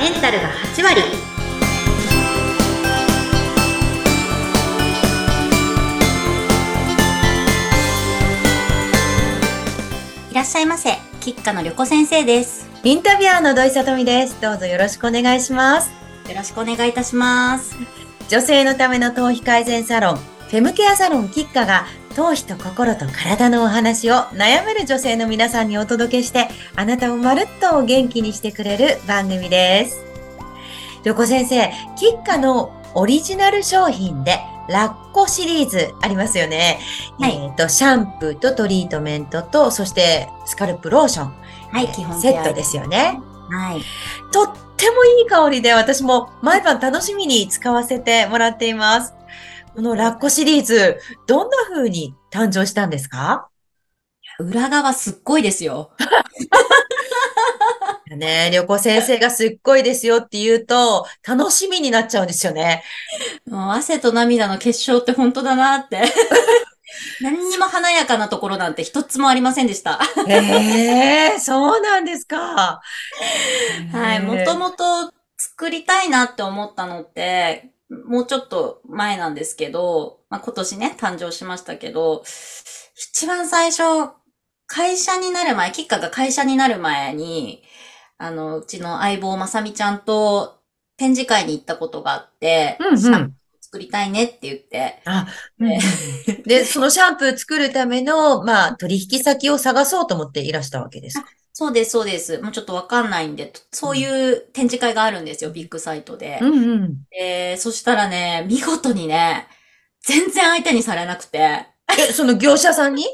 メンタルが8割いらっしゃいませ吉家の旅子先生ですインタビュアーの土井さとみです。どうぞよろしくお願いします。よろしくお願いいたします女性のための頭皮改善サロン、フェムケアサロンキッカが頭皮と心と体のお話を悩める女性の皆さんにお届けして、あなたをまるっと元気にしてくれる番組です。旅子先生、キッカのオリジナル商品でラッコシリーズありますよね。はいえっ、と、シャンプーとトリートメントと、そしてスカルプローション。はい基本ケアセットですよね。はいとってもいい香りで私も毎晩楽しみに使わせてもらっています。このラッコシリーズ、どんな風に誕生したんですか？裏側すっごいですよ。ね旅行先生がすっごいですよって言うと、楽しみになっちゃうんですよね。もう汗と涙の結晶って本当だなって。何にも華やかなところなんて一つもありませんでした。へえそうなんですか。はい、もとももと作りたいなって思ったのって、もうちょっと前なんですけど、まあ、今年ね、誕生しましたけど、一番最初、会社になる前、キッカが会社になる前に、あの、うちの相棒まさみちゃんと展示会に行ったことがあって、うんうん。シャンプー作りたいねって言って、あ、で、そのシャンプー作るための、まあ、取引先を探そうと思っていらしたわけですか。そうです、そうです。もうちょっとわかんないんで、そういう展示会があるんですよ、ビッグサイトで。うんうん。えー、そしたらね、見事にね、全然相手にされなくて、え、その業者さんに？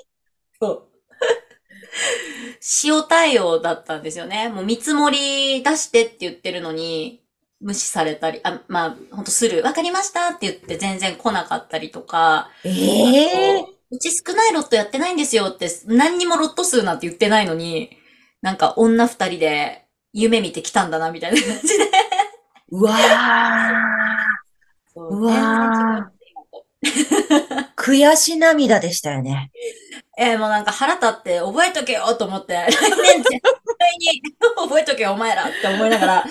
塩対応だったんですよね。もう見積もり出してって言ってるのに、無視されたり、あ、まあ、ほんとする。わかりましたって言って全然来なかったりとか、ええうち少ないロットやってないんですよって、何にもロット数なんて言ってないのに、なんか女二人で夢見てきたんだな、みたいな感じで。うわー。そう。うわー。悔し涙でしたよね。えーもうなんか腹立って覚えとけよと思って、来年 絶対に覚えとけよお前らって思いながら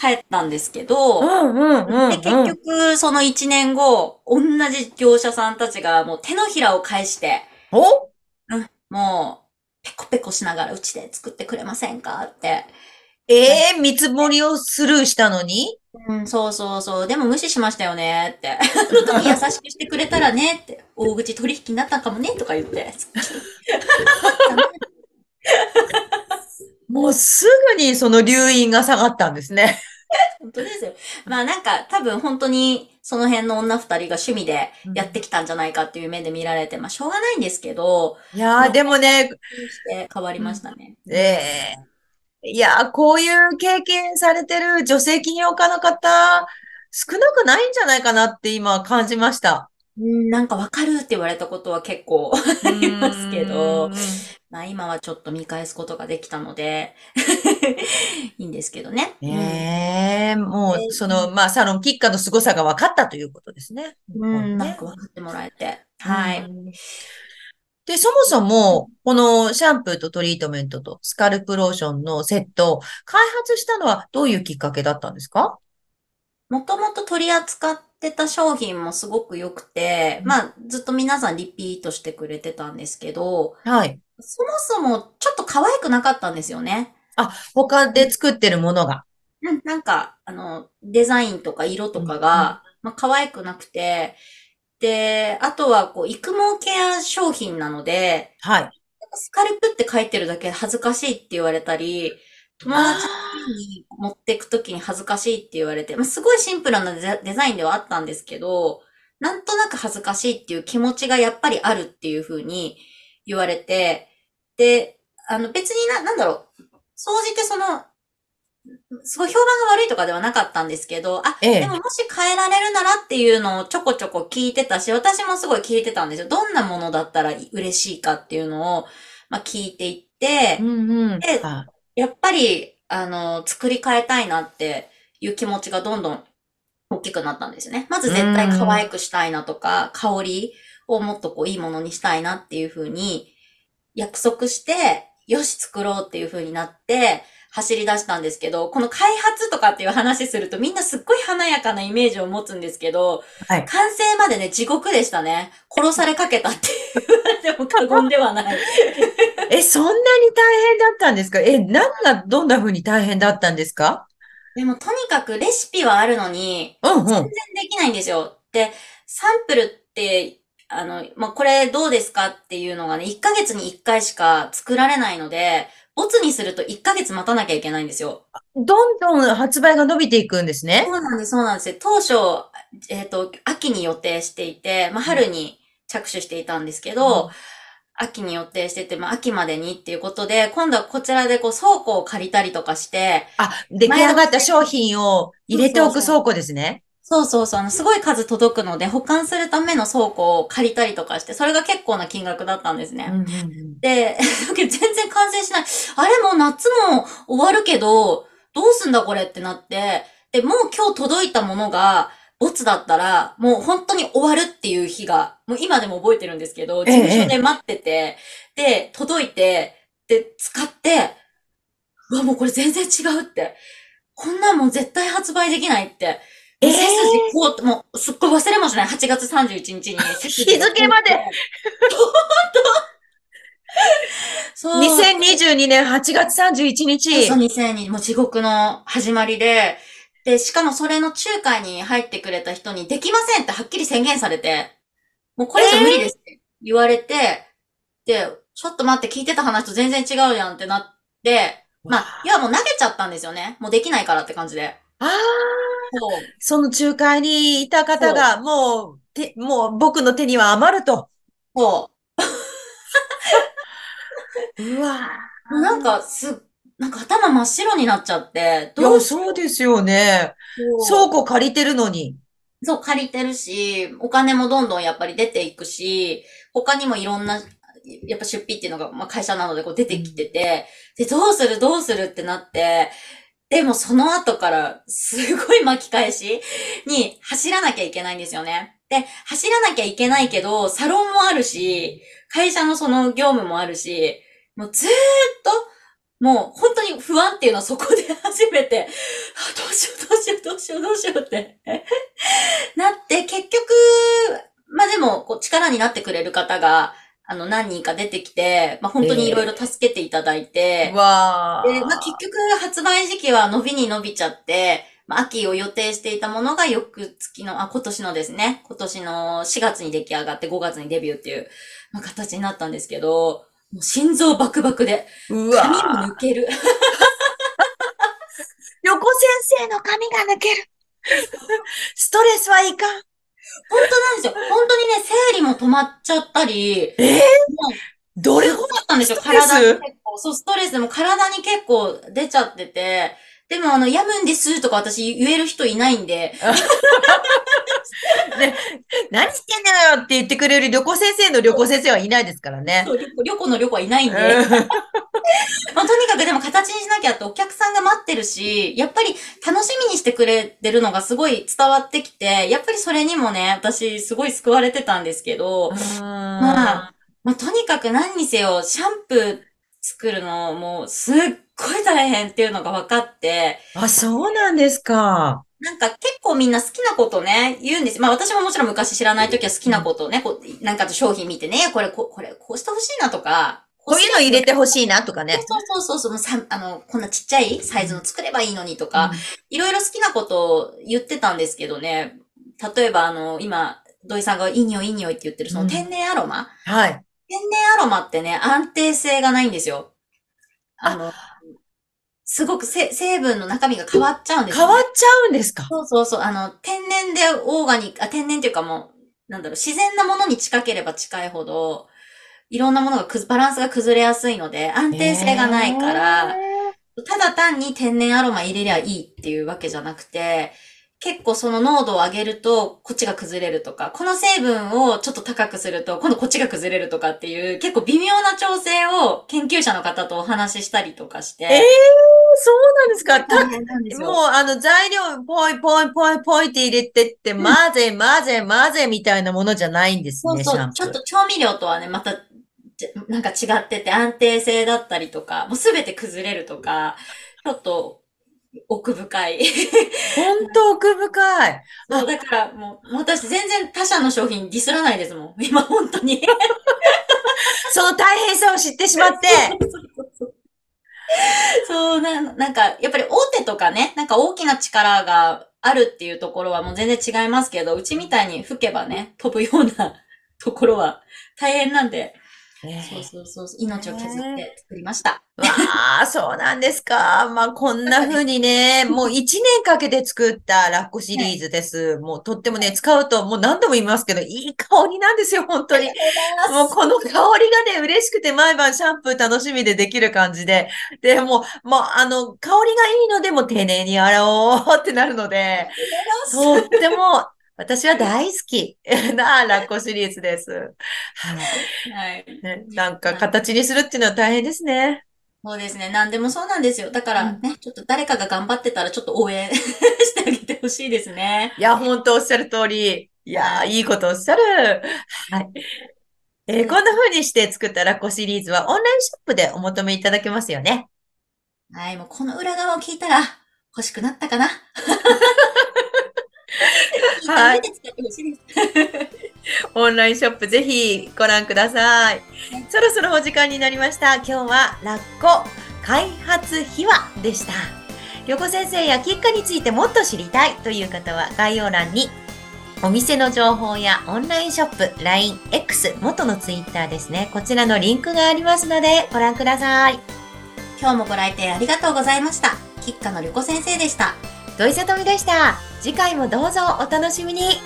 帰ったんですけど、んうんうで、結局その1年後、同じ業者さんたちがもう手のひらを返して、お？もうペコペコしながらうちで作ってくれませんか？って。ええ見積もりをスルーしたのに？うん、そうそうそう。でも無視しましたよねって。本当に優しくしてくれたらねって。大口取引になったかもねとか言って。もうすぐにその留飲が下がったんですね。本当ですよ。まあなんか多分本当にその辺の女二人が趣味でやってきたんじゃないかっていう目で見られて、まあしょうがないんですけど、いやーでもね、して変わりましたね。ええいやーこういう経験されてる女性起業家の方、少なくないんじゃないかなって今感じました。うん、なんかわかるって言われたことは結構 ありますけどまあ今はちょっと見返すことができたので、いいんですけどね。ねえ、もう、その、まあ、サロンキッカの凄さが分かったということですね。うん、うん、ねなんか分かってもらえて。はい。うんで、そもそも、このシャンプーとトリートメントとスカルプローションのセットを開発したのはどういうきっかけだったんですか？もともと取り扱ってた商品もすごく良くて、うんまあずっと皆さんリピートしてくれてたんですけど、はい。そもそもちょっと可愛くなかったんですよね。他で作ってるものが。うん、なんか、あの、デザインとか色とかが、まあ可愛くなくて、で、あとはこう、育毛ケア商品なので、はい。スカルプって書いてるだけで恥ずかしいって言われたり、友達に持ってくときに恥ずかしいって言われて、まあ、すごいシンプルなデザインではあったんですけど、なんとなく恥ずかしいっていう気持ちがやっぱりあるっていう風に言われて、で、あの別にな、なんだろう、総じてその、すごい評判が悪いとかではなかったんですけど、あ、ええでももし変えられるならっていうのをちょこちょこ聞いてたし、私もすごい聞いてたんですよ。どんなものだったら嬉しいかっていうのを、まあ聞いていって、うんうん。であやっぱり、あの、作り変えたいなっていう気持ちがどんどん大きくなったんですよね。まず絶対可愛くしたいなとか、香りをもっとこういいものにしたいなっていうふうに約束して、よし作ろうっていうふうになって、走り出したんですけど、この開発とかっていう話するとみんなすっごい華やかなイメージを持つんですけど、はい。完成までね、地獄でしたね。殺されかけたって言われても過言ではない。え、そんなに大変だったんですか？え、何がどんな風に大変だったんですか？でもとにかくレシピはあるのに、うんうん。全然できないんですよ。で、サンプルって、あの、まあ、これどうですかっていうのがね、1ヶ月に1回しか作られないので、ボツにすると1ヶ月待たなきゃいけないんですよ。どんどん発売が伸びていくんですね。そうなんです、そうなんですよ。当初、えっ、と、秋に予定していて、まあ、春に着手していたんですけど、秋に予定してて、まあ、秋までにっていうことで、今度はこちらでこう倉庫を借りたりとかして、あ、出来上がった商品を入れておく倉庫ですね。そうそうそう、あの、すごい数届くので、保管するための倉庫を借りたりとかして、それが結構な金額だったんですね。うんうんうんで、全然完成しない。あれもう夏も終わるけど、どうすんだこれってなって、で、もう今日届いたものが、ボツだったら、もう本当に終わるっていう日が、もう今でも覚えてるんですけど、ええ事務所で待ってて、で、届いて、で、使って、うわ、もうこれ全然違うって。こんなんもう絶対発売できないって。ええ背筋こう、もうすっごい忘れもしない。8月31日に。日付まで本当そう。2022年8月31日。そう、2002もう地獄の始まりで、で、しかもそれの仲介に入ってくれた人に、できませんってはっきり宣言されて、もうこれじゃ無理ですって言われて、で、ちょっと待って聞いてた話と全然違うじゃんってなって、まあ、いやもう投げちゃったんですよね。もうできないからって感じで。ああ、その仲介にいた方が、もう、て、もう僕の手には余ると。そう。うわもうなんか、す、なんか頭真っ白になっちゃって、いや、どうしそうですよね。倉庫借りてるのに。そう、借りてるし、お金もどんどんやっぱり出ていくし、他にもいろんな、やっぱ出費っていうのが、まあ、会社なのでこう出てきてて、で、どうするどうするってなって、でもその後から、すごい巻き返しに走らなきゃいけないんですよね。で、走らなきゃいけないけど、サロンもあるし、会社のその業務もあるし、もうずーっと、もう本当に不安っていうのはそこで初めて、あどうしようどうしようどうしようどうしようってなって、結局、まあでも、こう力になってくれる方が、あの、何人か出てきて、まあ本当にいろいろ助けていただいて、うわで、まあ結局発売時期は伸びに伸びちゃって、まあ秋を予定していたものが翌月の、あ、今年のですね、今年の4月に出来上がって5月にデビューっていう、まあ、形になったんですけど、もう心臓バクバクで、う髪わも抜ける。横先生の髪が抜ける。ストレスはいかん。本当なんですよ。本当にね、生理も止まっちゃったり、えー？もうどれほどだったんですよ、ストレス？体に結構。そう、ストレスも体に結構出ちゃってて、でもあの、病むんですとか私言える人いないんで、何してんのよって言ってくれる旅行先生の旅行先生はいないですからね。そう旅旅行の旅行はいないんで、うん。まあ、とにかくでも形にしなきゃってお客さんが待ってるし、やっぱり楽しみにしてくれてるのがすごい伝わってきて、やっぱりそれにもね、私すごい救われてたんですけど、まあ、まあ、とにかく何にせよ、シャンプー作るのもうすっごい大変っていうのが分かって、あ、そうなんですか。なんか結構みんな好きなことね、言うんです。まあ私ももちろん昔知らない時は好きなことをね、こう、なんか商品見てね、これ、ここれ、こうしてほしいなとか、こういうの入れてほしいなとかね。そうそうそうそう、さあの、こんなちっちゃいサイズの作ればいいのにとか、いろいろ好きなことを言ってたんですけどね、例えばあの、今、土井さんがいい匂いいい匂いって言ってるその天然アロマ、はい。天然アロマってね、安定性がないんですよ。あの、すごくせ成分の中身が変わっちゃうんですよ、ね。変わっちゃうんですか？そうそうそう。あの、天然でオーガニック、あ、天然っていうかもう、なんだろう、自然なものに近ければ近いほど、いろんなものがバランスが崩れやすいので、安定性がないから、ただ単に天然アロマ入れりゃいいっていうわけじゃなくて、結構その濃度を上げると、こっちが崩れるとか、この成分をちょっと高くすると、今度こっちが崩れるとかっていう、結構微妙な調整を研究者の方とお話ししたりとかして。ええそうなんですか？もう、あの、材料、ポイポイポイポイって入れてって、混ぜ混ぜ混ぜみたいなものじゃないんですね、そうそう。ちょっと調味料とはね、また、なんか違ってて安定性だったりとか、もうすべて崩れるとか、ちょっと奥深い。本当奥深い。そう、だからもう、私全然他社の商品ディスらないですもん。今本当に。その大変さを知ってしまって。そう、な、なんか、やっぱり大手とかね、なんか大きな力があるっていうところはもう全然違いますけど、うちみたいに吹けばね、飛ぶようなところは大変なんで、ねそうそうそう、命を削って作りました。わあ、そうなんですか。まあ、こんな風にね、もう一年かけて作ったラッコシリーズです。もうとってもね、使うともう何度も言いますけど、いい香りなんですよ、本当に。もうこの香りがね、嬉しくて毎晩シャンプー楽しみでできる感じで。で、もう、もうあの、香りがいいのでもう丁寧に洗おうってなるので、とっても私は大好き なラッコシリーズです。はい。はい。ね、なんか形にするっていうのは大変ですね。そうですね。なんでもそうなんですよ。だからね、ちょっと誰かが頑張ってたらちょっと応援 してあげてほしいですね。いや、本当おっしゃる通り。いやー、いいことおっしゃる。はい。えーこんな風にして作ったラッコシリーズはオンラインショップでお求めいただけますよね。はい、もうこの裏側を聞いたら欲しくなったかな。はい。オンラインショップぜひご覧ください。そろそろお時間になりました。今日はラッコ開発秘話でした。横先生やキッカについてもっと知りたいという方は概要欄にお店の情報やオンラインショップ、LINE、X、元の Twitter ですね。こちらのリンクがありますのでご覧ください。今日もご来店ありがとうございました。吉花の旅子先生でした。土井さとみでした。次回もどうぞお楽しみに。